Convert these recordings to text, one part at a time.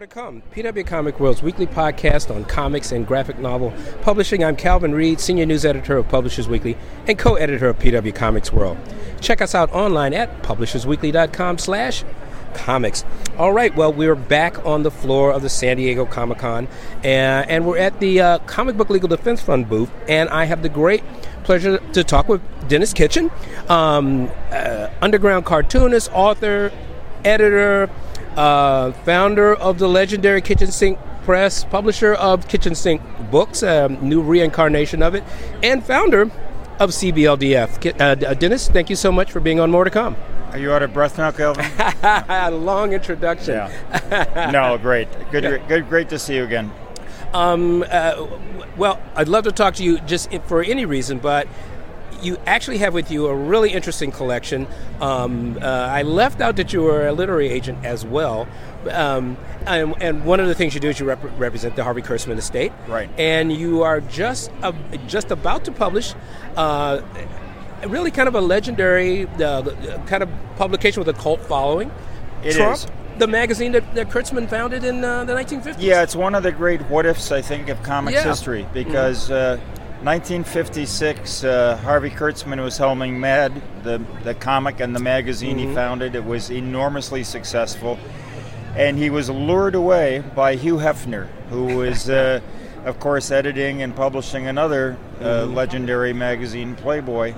more to come. PW Comic World's weekly podcast on comics and graphic novel publishing. I'm Calvin Reid, senior news editor of Publishers Weekly and co-editor of PW Comics World. Check us out online at publishersweekly.com/slash comics. All right, well, we're back on the floor of the San Diego Comic Con, and, and, we're at the uh, Comic Book Legal Defense Fund booth, and I have the great pleasure to talk with Denis Kitchen, um, uh, underground cartoonist, author, editor, uh, founder of the legendary Kitchen Sink Press, publisher of Kitchen Sink Books, a new reincarnation of it, and founder of CBLDF. Uh, Denis, thank you so much for being on More to Come. Are you out of breath now, Calvin? A long introduction. Yeah. no, great. Good, yeah. good, great to see you again. Um, uh, well, I'd love to talk to you just for any reason, but you actually have with you a really interesting collection. Um, uh, I left out that you were a literary agent as well. Um, and, and, one of the things you do is you rep- represent the Harvey Kurtzman estate. Right. And you are just uh, just about to publish uh, really kind of a legendary uh, kind of publication with a cult following. It Trump, is. The magazine that, that Kurtzman founded in uh, the 1950s. Yeah, it's one of the great what ifs, I think, of comics yeah. history because mm-hmm. 1956, uh, Harvey Kurtzman was helming Mad, the, the comic and the magazine mm-hmm. he founded. It was enormously successful. And he was lured away by Hugh Hefner, who was, uh, of course, editing and publishing another uh, mm-hmm. legendary magazine, Playboy.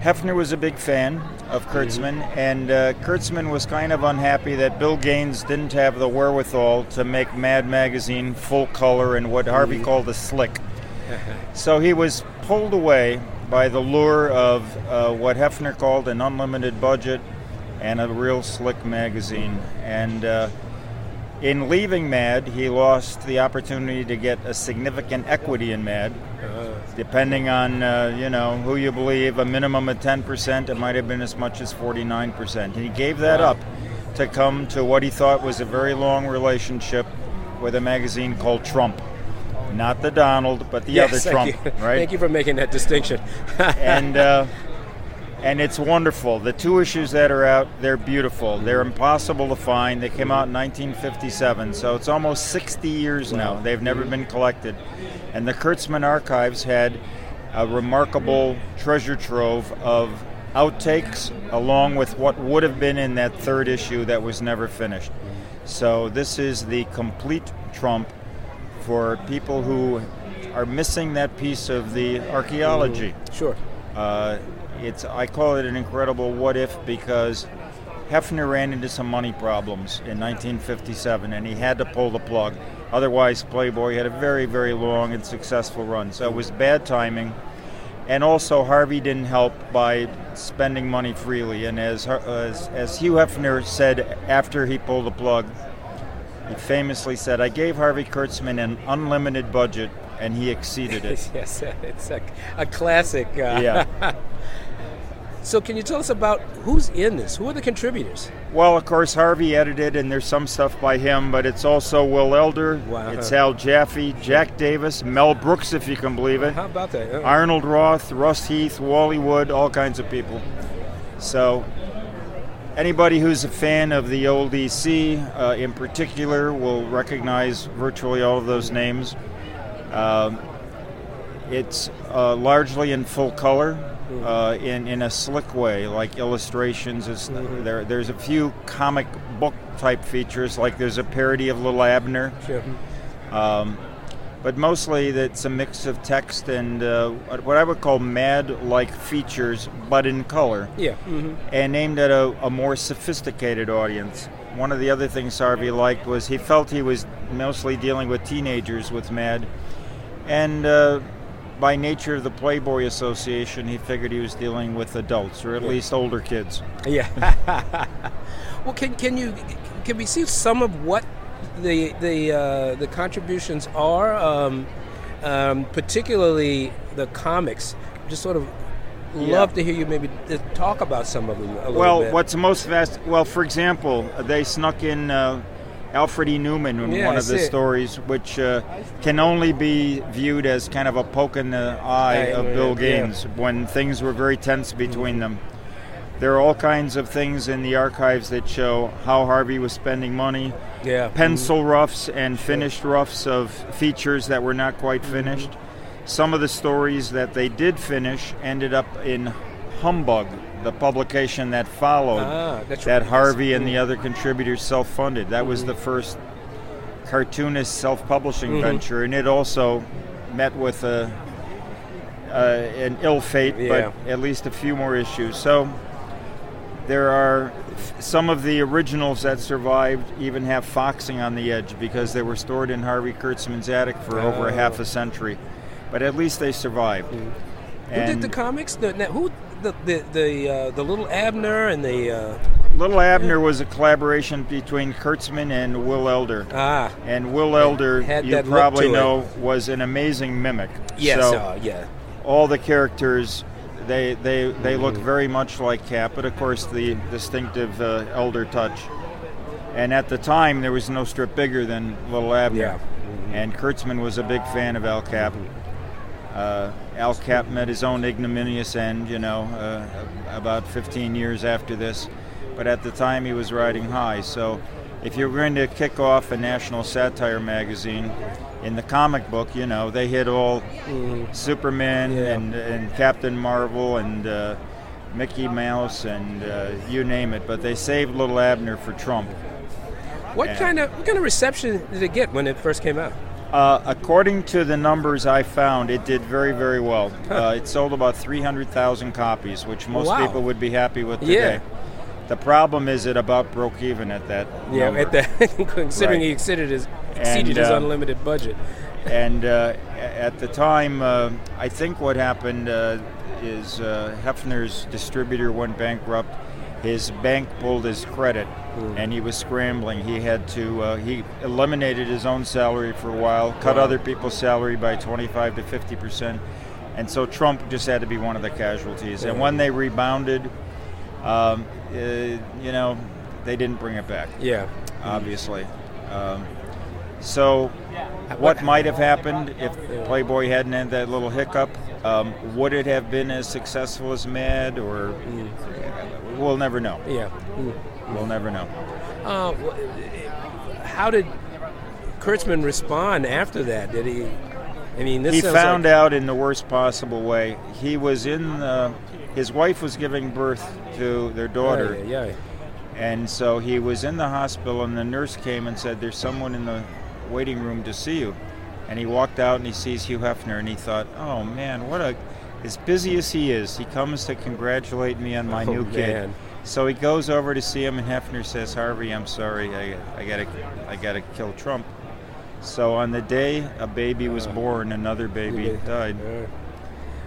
Hefner was a big fan of mm-hmm. Kurtzman, mm-hmm. and uh, Kurtzman was kind of unhappy that Bill Gaines didn't have the wherewithal to make Mad Magazine full color and what Harvey mm-hmm. called a slick so he was pulled away by the lure of uh, what Hefner called an unlimited budget and a real slick magazine. And uh, in leaving Mad, he lost the opportunity to get a significant equity in Mad. Depending on uh, you know who you believe, a minimum of 10%, it might have been as much as 49%. And he gave that up to come to what he thought was a very long relationship with a magazine called Trump not the Donald, but the yes, other Trump. You. Right? Thank you for making that distinction. and uh, and it's wonderful. The two issues that are out, they're beautiful. They're impossible to find. They came out in 1957, so it's almost 60 years wow. now. They've never been collected, and the Kurtzman Archives had a remarkable treasure trove of outtakes along with what would have been in that third issue that was never finished. So this is the complete Trump for people who are missing that piece of the archaeology. Mm-hmm. Sure. Uh, it's I call it an incredible what if because Hefner ran into some money problems in 1957 and he had to pull the plug. Otherwise, Playboy had a very, very long and successful run. So it was bad timing. And also, Harvey didn't help by spending money freely. And as, as, as Hugh Hefner said after he pulled the plug, he famously said, I gave Harvey Kurtzman an unlimited budget and he exceeded it. yes, it's a, a classic. Uh, yeah. so, can you tell us about who's in this? Who are the contributors? Well, of course, Harvey edited, and there's some stuff by him, but it's also Will Elder, wow. it's Al Jaffee, Jack Davis, Mel Brooks, if you can believe it. How about that? Oh. Arnold Roth, Russ Heath, Wally Wood, all kinds of people. So Anybody who's a fan of the old EC uh, in particular will recognize virtually all of those names. Um, it's uh, largely in full color, uh, in, in a slick way, like illustrations. Mm-hmm. There, there's a few comic book type features, like there's a parody of Little Abner. Sure. Um, but mostly it's a mix of text and uh, what I would call mad-like features, but in color. Yeah. Mm-hmm. And aimed at a, a, more sophisticated audience. One of the other things Harvey liked was he felt he was mostly dealing with teenagers with Mad, and uh, by nature of the Playboy Association, he figured he was dealing with adults or at yeah. least older kids. Yeah. well, can can you can we see some of what the the uh, the contributions are, um, um, particularly the comics. Just sort of love yeah. to hear you maybe talk about some of them. well, bit. what's most fast? Well, for example, they snuck in. Uh, Alfred E. Neuman in yeah, one of the stories, which uh, can only be viewed as kind of a poke in the eye of Bill Gaines yeah. when things were very tense between mm-hmm. them. There are all kinds of things in the archives that show how Harvey was spending money. Yeah. Pencil roughs and finished roughs of features that were not quite Mm-hmm. finished. Some of the stories that they did finish ended up in Humbug, the publication that followed, Ah, that right. Harvey and the other contributors self funded. That was the first cartoonist self publishing venture, and it also met with a, uh, an ill fate, Yeah. but at least a few more issues. So there are some of the originals that survived even have foxing on the edge because they were stored in Harvey Kurtzman's attic for over a Oh. half a century. But at least they survived. Who did the comics? The, now, who the the the, uh, the little Abner and the uh, Little Abner was a collaboration between Kurtzman and Will Elder. ah And Will Elder, you probably to it. know, was an amazing mimic. yes So uh, yeah all the characters, they they, they look very much like Capp, but of course the distinctive uh, Elder touch. And at the time, there was no strip bigger than Little Abner. Yeah. Mm-hmm. And Kurtzman was a big fan of Al Capp. Uh, Al Capp met his own ignominious end, you know, uh, about 15 years after this. But at the time, he was riding high. So, if you're going to kick off a national satire magazine, in the comic book, you know, they hit all Superman Yeah. and, and Captain Marvel and uh, Mickey Mouse and uh, you name it. But they saved Little Abner for Trump. what kind of what kind of reception did it get when it first came out? Uh, according to the numbers I found, it did very, very well. Uh, it sold about 300,000 copies, which most Wow. people would be happy with Yeah. The problem is it about broke even at that. Yeah, number. at that considering Right. he exceeded his exceeded And, his uh, unlimited budget. and uh, at the time, uh, I think what happened uh, is uh, Hefner's distributor went bankrupt. His bank pulled his credit, and he was scrambling. He had to. Uh, he eliminated his own salary for a while, cut Wow. other people's salary by 25 to 50 percent, and so Trump just had to be one of the casualties. And when they rebounded, um, uh, you know, they didn't bring it back Yeah. obviously. Um, so, what might have happened if Playboy hadn't had that little hiccup? Um, would it have been as successful as Mad, or we'll never know. Yeah. We'll never know. Uh, how did Kurtzman respond after that? Did he? I mean, this he found like, out in the worst possible way. He was in. The, his wife was giving birth to their daughter, Yeah, yeah. and so he was in the hospital, and the nurse came and said, "There's someone in the waiting room to see you." And he walked out and he sees Hugh Hefner, and he thought, "Oh man, what a!" As busy as he is, he comes to congratulate me on my Oh, new kid. man. So he goes over to see him, and Hefner says, "Harvey, I'm sorry, I, I gotta, I gotta kill Trump." So on the day a baby was born, another baby Uh. Died.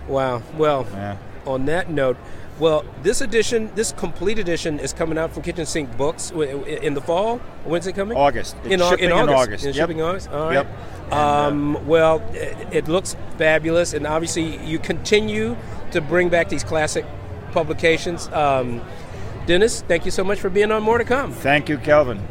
Wow. Well, Yeah. On that note, well, this edition, this complete edition, is coming out from Kitchen Sink Books in the fall. When's it coming? August. It's in, shipping in in August. August. In Yep. shipping August. All right. Yep. And, uh, um, well, it, it looks fabulous, and obviously you continue to bring back these classic publications. Um, Denis, thank you so much for being on More to Come. Thank you, Calvin.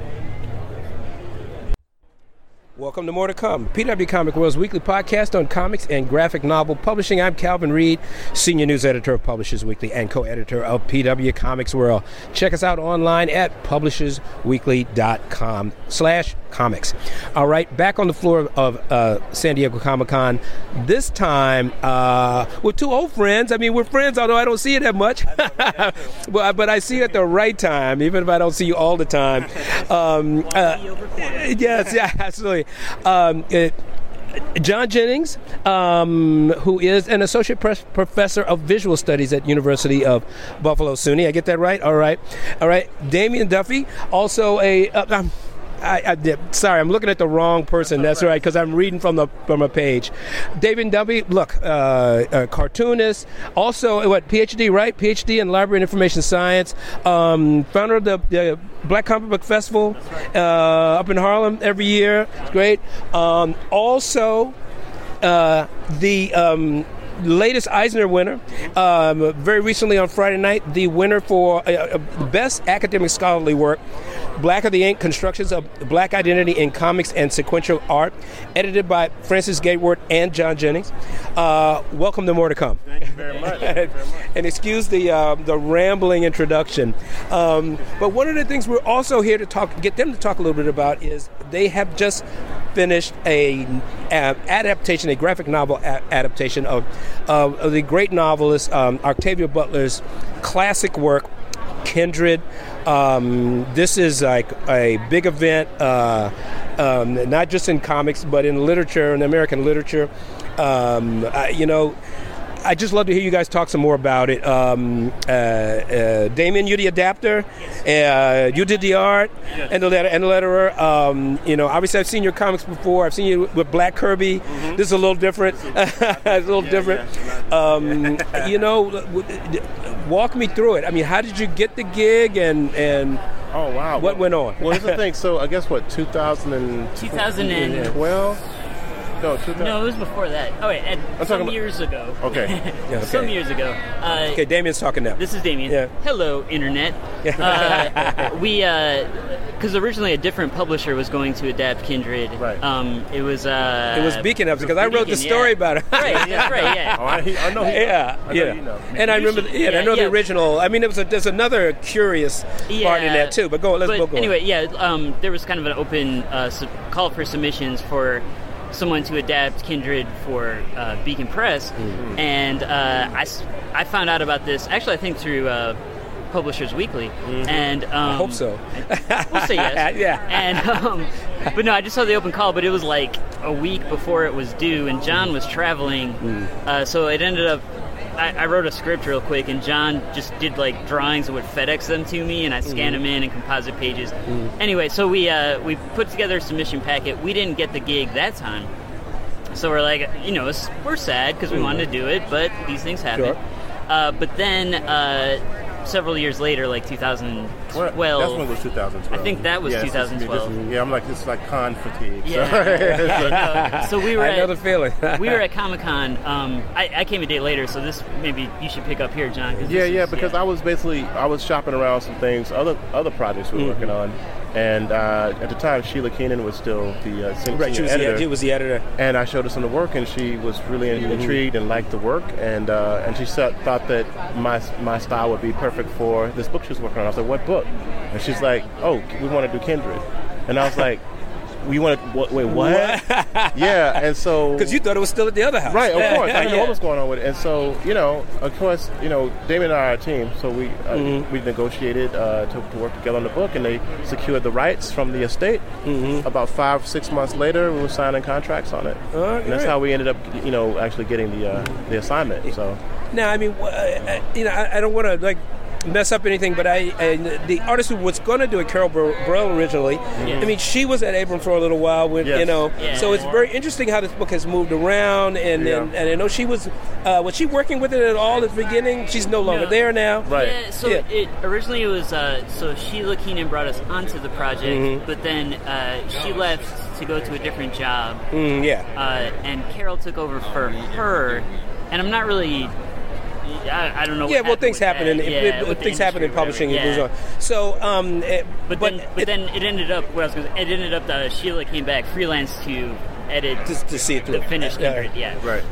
Welcome to More to Come, PW Comic World's weekly podcast on comics and graphic novel publishing. I'm Calvin Reid, senior news editor of Publishers Weekly and co-editor of PW Comics World. Check us out online at publishersweekly.com slash comics. All right, back on the floor of uh, San Diego Comic Con. This time uh, with two old friends. I mean, we're friends, although I don't see you that much. but, but I see you at the right time, even if I don't see you all the time. Um, uh, yes, yeah, absolutely. Um, it, John Jennings, um, who is an associate professor of visual studies at University of Buffalo SUNY. I get that right? All right, all right. Damian Duffy, also a. Uh, um, I, I did, sorry, I'm looking at the wrong person. That's right, because I'm reading from the from a page. David Duffy, look, uh, a cartoonist, also what PhD, right? PhD in Library and Information Science, um, founder of the, the Black Comic Book Festival uh, up in Harlem every year. It's great. Um, also, uh, the um, latest Eisner winner, um, very recently on Friday night, the winner for uh, uh, best academic scholarly work, Blacker the Ink Constructions of Black Identity in Comics and Sequential Art, edited by Frances Gateward and John Jennings. Uh, welcome to More to Come. Thank you very much. Thank you very much. and excuse the uh, the rambling introduction. Um, but one of the things we're also here to talk, get them to talk a little bit about is they have just finished a, a adaptation, a graphic novel a- adaptation of, of, of the great novelist um, Octavia Butler's classic work, Kindred. Um, this is like a big event, uh, um, not just in comics, but in literature, in American literature. Um, I, you know, I just love to hear you guys talk some more about it. Um, uh, uh, Damian, you're the adapter, uh, you did the art and the letter and the letterer. Um, you know, obviously I've seen your comics before. I've seen you with Black Kirby. This is a little different. it's a little different. Um, you know, w- w- walk me through it. I mean, how did you get the gig and and Oh wow! What went on? Well, here's the thing. So I guess what 2012? 2000 and- No, 2000. No, it was before that. Oh wait, and talking some about- years ago. Okay. Yeah, Some years ago. Uh, okay? Damian's talking now. This is Damian. Yeah. Hello, internet. Uh, we, because originally a different publisher was going to adapt Kindred. Right. Um, it was. Uh, it was Beacon Ups because I wrote the story yeah. about it. Right. That's right. Yeah. Oh, I, I know. He, Yeah, I know yeah. You know. And I remember, should- yeah, I yeah, know the original. I mean, it was a, there's another curious part in that too. But go, let's but go. go. Anyway, yeah, um, there was kind of an open uh, sub- call for submissions for someone to adapt Kindred for uh, Beacon Press, Mm-hmm. and uh, I, I found out about this actually I think through uh, Publishers Weekly, and um, Mm-hmm. I hope so. We'll say yes. Yeah. And um, but no, I just saw the open call, but it was like a week before it was due, and John was traveling, Mm. uh, so it ended up. I, I wrote a script real quick, and John just did like drawings and would FedEx them to me, and I scanned Mm-hmm. them in and composite pages. Anyway, so we uh, we put together a submission packet. We didn't get the gig that time, so we're like, you know, we're sad because we wanted to do it, but these things happen. Sure. Uh, but then uh, several years later, like 2012, Well, that's when it was 2012. I think that was Yeah, it's just me, 2012. yeah, I'm like it's like con fatigue. so- Yeah. so we were I know at, the feeling. we were at Comic Con. Um, I, I came a day later, so this maybe you should pick up here, John. Yeah, yeah, is- because I was basically I was shopping around some things, other other projects we were Mm-hmm. working on, and uh, at the time Sheila Keenan was still the uh, sen- right, she was, editor, the, she was the editor. and I showed her some of the work, and she was really Mm-hmm. intrigued and liked the work, and uh, and she thought that my my style would be perfect for this book she was working on. I was like, what book? And she's like, oh, we want to do Kindred, and I was like. We want to wait what? yeah, and so Because you thought it was still at the other house. Right, of course. I didn't know Yeah. what was going on with it, and so you know, of course, you know, Damian and I are a team, so we uh, Mm-hmm. we negotiated uh, to, to work together on the book, and they secured the rights from the estate. Mm-hmm. About five, six months later, we were signing contracts on it, right, and that's how we ended up, you know, actually getting the uh, the assignment. So Now, I mean, uh, uh, you know, I, I don't want to like mess up anything, but I, I the artist who was going to do it, Carol Bur- Burrell, originally. I mean, she was at Abram for a little while, with you know. Yeah. So it's very interesting how this book has moved around, and Yeah. and, and I know she was uh, was she working with it at all at the beginning? She's no longer No. there now. Right. Yeah, so Yeah. it originally it was uh, so Sheila Keenan brought us onto the project, Mm-hmm. but then uh, she left to go to a different job, Mm, yeah. uh, and Carol took over for her. And I'm not really. I, I don't know. Yeah, what well, things with happen that. in Yeah, it, with things happen in publishing. whatever. It Yeah. moves on. So, um, it, But, then, but then it ended up. What I was gonna, say, it ended up that Sheila came back freelance to edit just to see it through. the finished Yeah. Kindred. Yeah. right.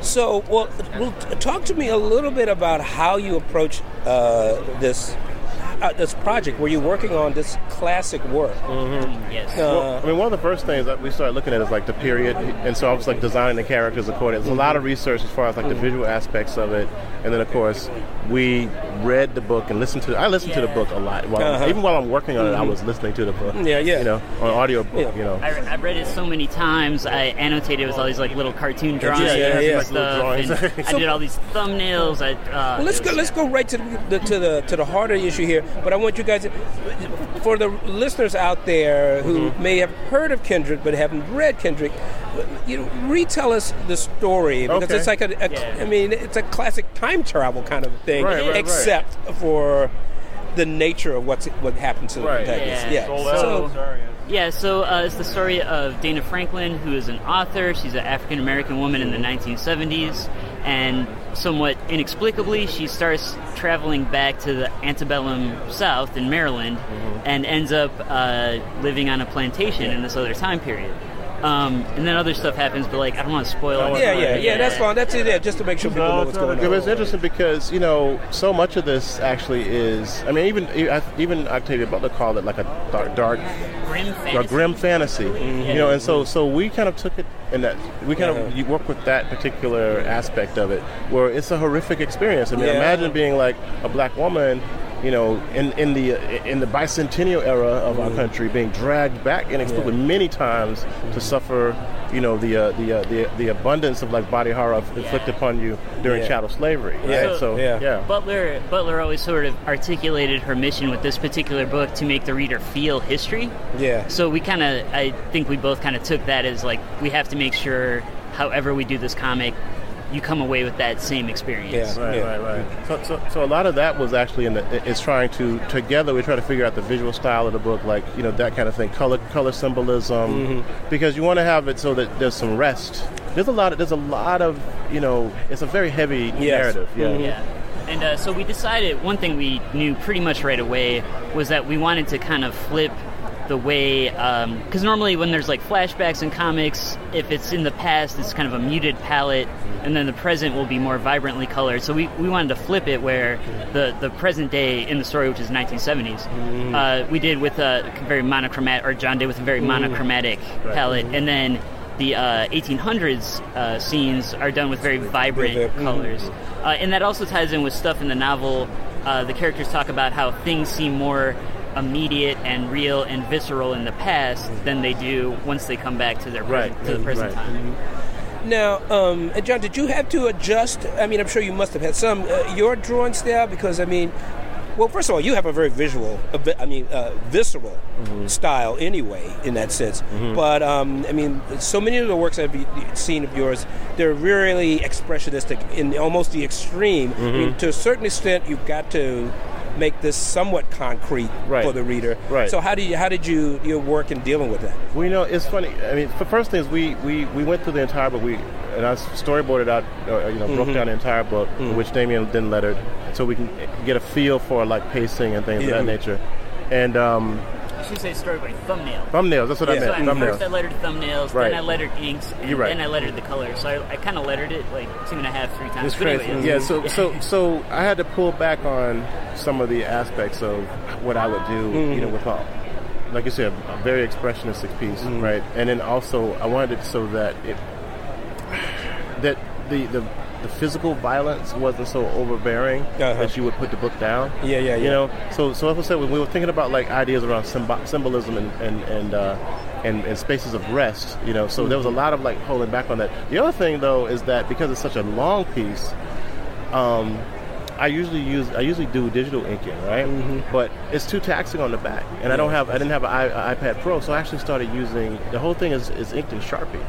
So, well, well, talk to me a little bit about how you approach uh, this uh, this project. Were you working on this classic work? Yes. Uh, Well, I mean, one of the first things that we started looking at is like the period, and so I was like designing the characters accordingly. There's a lot of research as far as like the visual aspects of it, and then of course we read the book and listened to. I listened to the book a lot. While, Uh-huh. Even while I'm working on it, I was listening to the book. Yeah, yeah. You know, on audio book. Yeah. You know. I, I read it so many times. I annotated it with all these like little cartoon drawings yeah, yeah. and stuff. Like little and drawings. I did all these thumbnails. I, uh, Well, let's it go. Let's go right to the, to the to the heart of the issue here. But I want you guys, for the listeners out there who Mm-hmm. may have heard of Kindred but haven't read Kindred, you know, retell us the story because Okay. it's like a, a Yeah. I mean, it's a classic time travel kind of thing, Right, right, right. except for the nature of what's what happened to the Right. protagonist. Yeah. Yeah. So- So, Yeah, so uh, it's the story of Dana Franklin, who is an author. She's an African American woman in the 1970s, and somewhat inexplicably, she starts traveling back to the antebellum South in Maryland, and ends up uh, living on a plantation in this other time period. Um, and then other stuff happens, but like I don't want to spoil it. Yeah, yeah, yeah. That's fine. That's it. Yeah, just to make sure people know what's going on. It on. was interesting because you know so much of this actually is. I mean, even even Octavia Butler called it like a dark, dark Grim a fantasy. grim fantasy, you know, and so so we kind of took it in that we kind of uh-huh. work with that particular aspect of it, where it's a horrific experience. I mean, Yeah. imagine being like a black woman, you know, in in the in the bicentennial era of our country, being dragged back and inexplicably many times to suffer, you know, the uh, the, uh, the the abundance of like body horror inflicted upon you during Yeah. chattel slavery. Right? Yeah. So Yeah. yeah. Butler Butler always sort of articulated her mission with this particular book to make the reader feel history. Yeah. So we kind of, I think we both kind of took that as like we have to make sure, however we do this comic, you come away with that same experience. Yeah. Right, right, right. So, so, so a lot of that was actually in the it's trying to together we try to figure out the visual style of the book, like you know that kind of thing, color color symbolism, mm-hmm. because you want to have it so that there's some rest. There's a lot of there's a lot of you know it's a very heavy narrative. Yeah. Mm-hmm. Yeah. And uh, so we decided one thing we knew pretty much right away was that we wanted to kind of flip the way, um, because normally when there's like flashbacks in comics, if it's in the past, it's kind of a muted palette, and then the present will be more vibrantly colored. So we, we wanted to flip it where the, the present day in the story, which is 1970s, uh, we did with a very monochromatic, or John did with a very monochromatic palette, and then the uh, 1800s uh, scenes are done with very vibrant Vivid. Mhm. colors. Uh, and that also ties in with stuff in the novel. Uh, the characters talk about how things seem more immediate and real and visceral in the past than they do once they come back to their Right. to the present Right. time. Now, um, John, did you have to adjust? I mean, I'm sure you must have had some uh, your drawing style because I mean, well, first of all, you have a very visual, a vi- I mean, uh, visceral style anyway, in that sense. But um, I mean, so many of the works I've seen of yours, they're really expressionistic in almost the extreme. I mean, to a certain extent, you've got to make this somewhat concrete Right. for the reader. Right. So how do you how did you your work in dealing with that? Well, you know, it's funny. I mean, the first thing is we, we, we went through the entire book. We and I storyboarded out, uh, you know, broke down the entire book, which Damian then lettered, so we can get a feel for like pacing and things Yeah. of that nature. And um, I should say storyboard thumbnail. thumbnails. That's what Yeah. I So meant. I, first I lettered thumbnails, Right. then I lettered inks, and You're right. then I lettered the colors. So I, I kind of lettered it like two and a half, three times. It's But crazy. anyway, Yeah. So so so I had to pull back on some of the aspects of what I would do, you know, mm-hmm. with all. Like you said, a very expressionistic piece, mm-hmm. right? And then also, I wanted it so that it that the the, the physical violence wasn't so overbearing Uh-huh. that you would put the book down. Yeah, yeah, You know, so so as I said, when we were thinking about like ideas around symbo- symbolism and and and, uh, and and spaces of rest, you know, so there was a lot of like holding back on that. The other thing though is that because it's such a long piece, um, I usually use I usually do digital inking, right? But it's too taxing on the back, and I don't have I didn't have an I, iPad Pro, so I actually started using the whole thing is, is inked in Sharpie.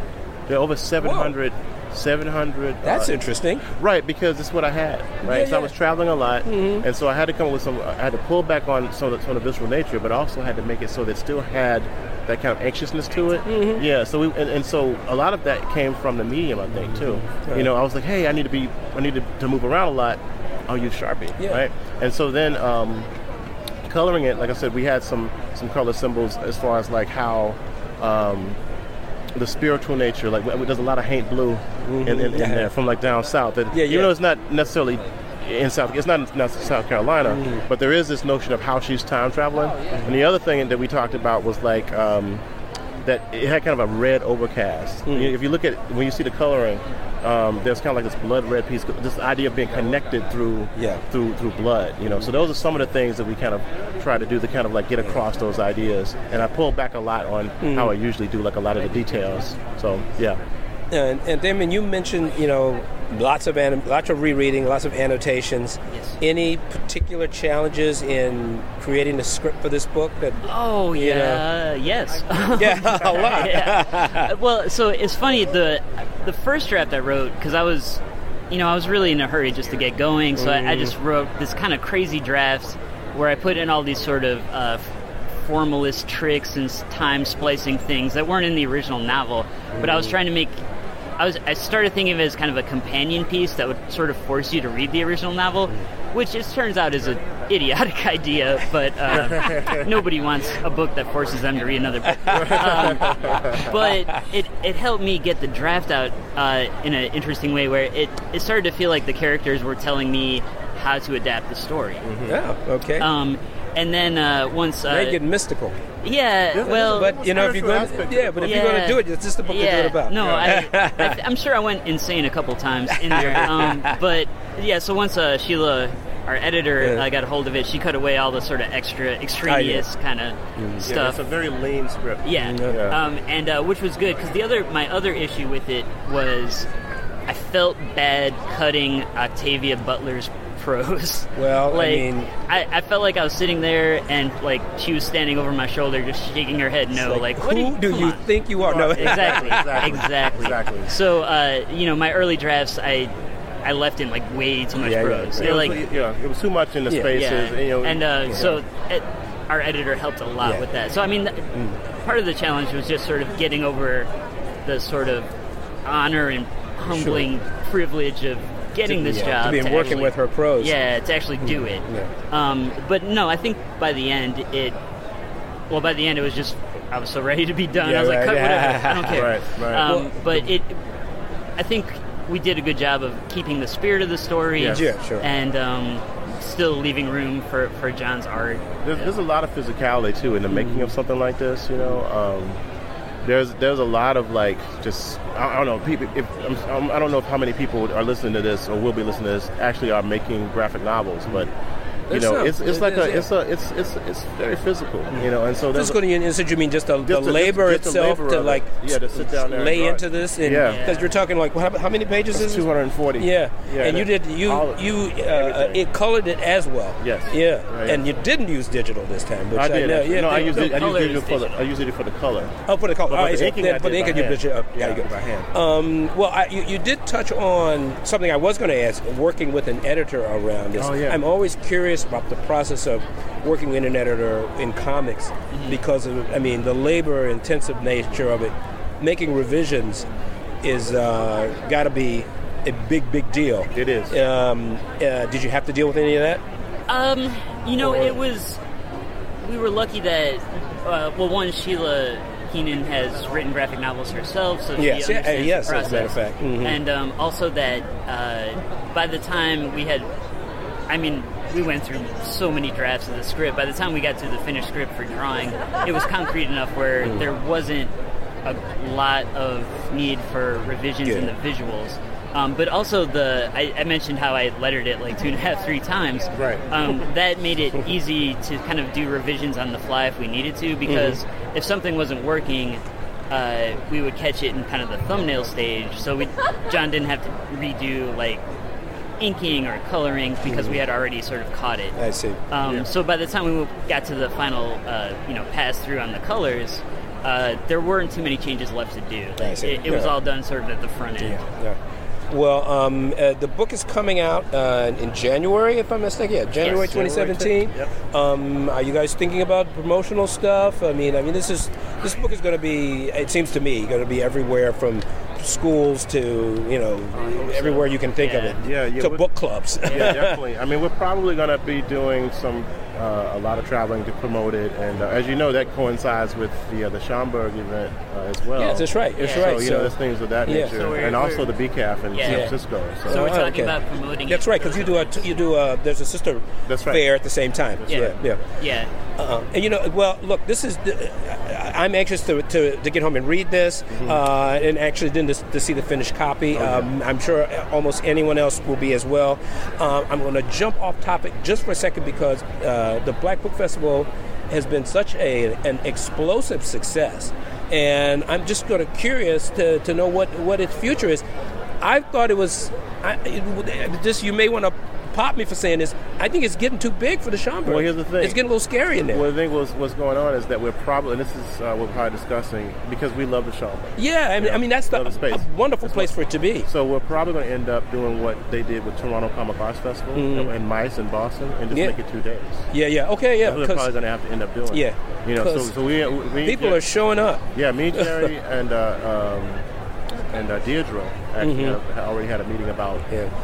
There are over 700, 700 That's uh, interesting. Right, because it's what I had. Right, Yeah, so I was traveling a lot, and so I had to come up with some. I had to pull back on some of the, some of the visceral nature, but also had to make it so that it still had that kind of anxiousness to it. Yeah. So we and, and so a lot of that came from the medium, I think, too. You know, I was like, hey, I need to be, I need to, to move around a lot. I'll use Sharpie, Yeah. right? And so then. Um, coloring it, like I said, we had some some color symbols as far as like how um, the spiritual nature. Like there's a lot of haint blue in, in, in Yeah. there from like down south. That, Yeah, even yeah. though it's not necessarily in South, it's not in South Carolina, Mm-hmm. but there is this notion of how she's time traveling. And the other thing that we talked about was like. Um, that it had kind of a red overcast. Hmm. If you look at when you see the coloring, um, there's kind of like this blood red piece. This idea of being connected through Yeah. through through blood. You know, so those are some of the things that we kind of try to do to kind of like get across those ideas. And I pull back a lot on Hmm. how I usually do, like a lot of the details. So yeah, And, and Damon, you mentioned you know lots of anim- lots of rereading, lots of annotations. Yes. Any particular challenges in creating the script for this book? That Oh You yeah, yes. yeah, a lot. yeah. Well, so it's funny the the first draft I wrote because I was, you know, I was really in a hurry just to get going, so I, I just wrote this kind of crazy draft where I put in all these sort of uh, formalist tricks and time splicing things that weren't in the original novel, but I was trying to make I was I started thinking of it as kind of a companion piece that would sort of force you to read the original novel, which it turns out is an idiotic idea. But uh, nobody wants a book that forces them to read another book. Um, but it it helped me get the draft out uh, in an interesting way, where it it started to feel like the characters were telling me how to adapt the story. Yeah. Okay. Um, and then uh, once, uh, now you're mystical. yeah, well, But you know, if you're going, to, yeah, but if you're going to do it, it's just the book to do yeah, it about. no, I, I, I'm sure I went insane a couple times in there. Um, but yeah, so once uh, Sheila, our editor, Yeah. uh, got a hold of it, she cut away all the sort of extra extraneous kind of Yeah, stuff. it's a very lean script. Yeah, Yeah. Um, and uh, which was good because the other my other issue with it was I felt bad cutting Octavia Butler's prose. Well, I like mean- I, I felt like I was sitting there and like she was standing over my shoulder, just shaking her head no. Like, what who you- do you think you are? No, Exactly, Exactly. exactly, Exactly. So, uh, you know, my early drafts, I I left in like way too much Yeah, yeah. prose. It They're was, like, yeah, it was too much in the Yeah. spaces. yeah. You know, and uh, so it, our editor helped a lot Yeah. with that. So I mean, th- part of the challenge was just sort of getting over the sort of honor and humbling privilege of getting this yeah, job to be working actually- with her pros. Yeah, to actually do it. Yeah. Um, but no, I think by the end it. Well, by the end it was just I was so ready to be done. Yeah, I was like, right. cut whatever. I don't care. Right, right. Um, Well- but it, I think we did a good job of keeping the spirit of the story. Yes. Yeah, sure. And um, still leaving room for, for John's art. There's, there's a lot of physicality too in the making of something like this. You know, um, there's there's a lot of like just I, I don't know people. If I'm, I don't know if how many people are listening to this or will be listening to this actually are making graphic novels, but you know, some. it's it's It like is, a yeah. it's a it's it's it's very physical. You know, and so Physical in inside you mean just the, the Just the- labor just the itself labor to of it. like Yeah, to sit down there lay into this and Yeah. because you're talking like how, how many pages is it? 240. Yeah, Yeah, and you did you you uh, it colored it as well. Yes. Yeah, Right. and you didn't use digital this time. Which I did. know, yeah, no, I used it. I used it is for the digital. I used it for the color. Oh, for the color. But the it- inking, put the did ink by hand. Yeah, you go. by hand. Um, well, you, you did touch on something I was going to ask. Working with an editor around this, Oh. I'm always curious about the process of working with an editor in comics because of, I mean, the labor-intensive nature of it. Making revisions is uh, got to be a big, big deal. It is. Um, uh, did you have to deal with any of that? Um, you know, Or- it was. We were lucky that, uh, well, one Sheila Keenan has written graphic novels herself, so Yes, she yeah, uh, understands yes, the as a matter of process. fact. Mhm. And um, also that uh, by the time we had, I mean, we went through so many drafts of the script. By the time we got to the finished script for drawing, it was concrete enough where Mm. there wasn't a lot of need for revisions in the visuals. Um, but also the I, I mentioned how I lettered it like two and a half, three times. Right. Um, that made it easy to kind of do revisions on the fly if we needed to, because Mm-hmm. if something wasn't working, uh, we would catch it in kind of the thumbnail stage. So we, John didn't have to redo like inking or coloring because we had already sort of caught it. I see. Um, So by the time we got to the final, uh, you know, pass through on the colors, uh, there weren't too many changes left to do. See. It, it was all done sort of at the front end. Yeah. Well, um, uh, the book is coming out uh, in January, if I'm not mistaken. Yeah, January Yes. 2017. Yep. Um, are you guys thinking about promotional stuff? I mean, I mean, this is this book is going to be. It seems to me going to be everywhere from schools to you know everywhere you can think of it. Yeah, yeah, To book clubs. yeah, definitely. I mean, we're probably going to be doing some uh, a lot of traveling to promote it, and uh, as you know, that coincides with the uh, the Schomburg event uh, as well. Yes, that's right. That's Yeah. right. So you know, there's things of that Yeah. nature, So and also we're- the BCAF in Yeah. San Francisco. So, So we're Oh, talking okay. about promoting. That's it. right, because you do a you do a there's a sister That's right. fair at the same time. That's yeah, right. yeah. Yeah. Uh, and you know, well, look, this is. The, I'm anxious to, to, to get home and read this, Mm-hmm. uh, and actually then to, to see the finished copy. Oh, um, I'm sure almost anyone else will be as well. Uh, I'm going to jump off topic just for a second because uh, the Black Book Festival has been such a an explosive success, and I'm just going to curious to, to know what what its future is. I thought it was. I, it, just you may want to pop me for saying this. I think it's getting too big for the Schomburg. Well, here's the thing. It's getting a little scary in there. Well, the thing was, what's going on is that we're probably, and this is uh, what we're probably discussing, because we love the Schomburg. yeah, I mean, I mean that's the, the a wonderful That's place what- for it to be. So we're probably going to end up doing what they did with Toronto Comic Arts Festival and Mice in Boston, and just Mm-hmm. Yeah. make it two days. Yeah, yeah, okay, yeah. That's probably going to have to end up doing. Yeah, You know, so, so we, we people are showing up. Yeah, me, Jerry, and uh, um, and uh, Deirdre actually mm-hmm. already had a meeting about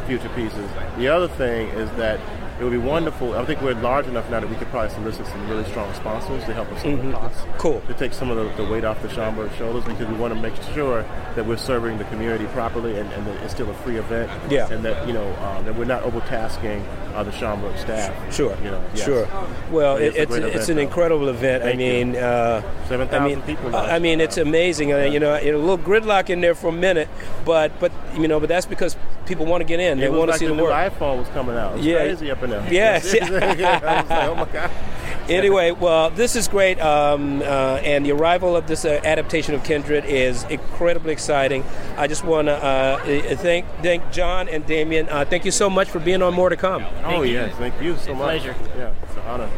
future pieces. The other thing is that it would be wonderful. I think we're large enough now that we could probably solicit some really strong sponsors to help us mm-hmm. the costs. Cool. To take some of the, the weight off the Schomburg shoulders because we want to make sure that we're serving the community properly and, and that it's still a free event. Yeah. And that you know um, that we're not overtasking uh, the Schomburg staff. Sure. You know. Yes. Sure. Well, it, it's it's, it's an though. incredible event. Thank I mean, uh, seven thousand I mean, people. I mean, it's amazing. Uh, you know, a little gridlock in there for a minute, but but you know, but that's because people want to get in. They want like to see the, the work. iPhone was coming out. yeah. crazy up in there. Yes. like, oh my god. anyway, well, this is great, um, uh, and the arrival of this uh, adaptation of Kindred is incredibly exciting. I just want to uh, thank thank John and Damian. Uh, thank you so much for being on More to Come. Oh yes, thank you so much. Pleasure. Yeah, it's an honor.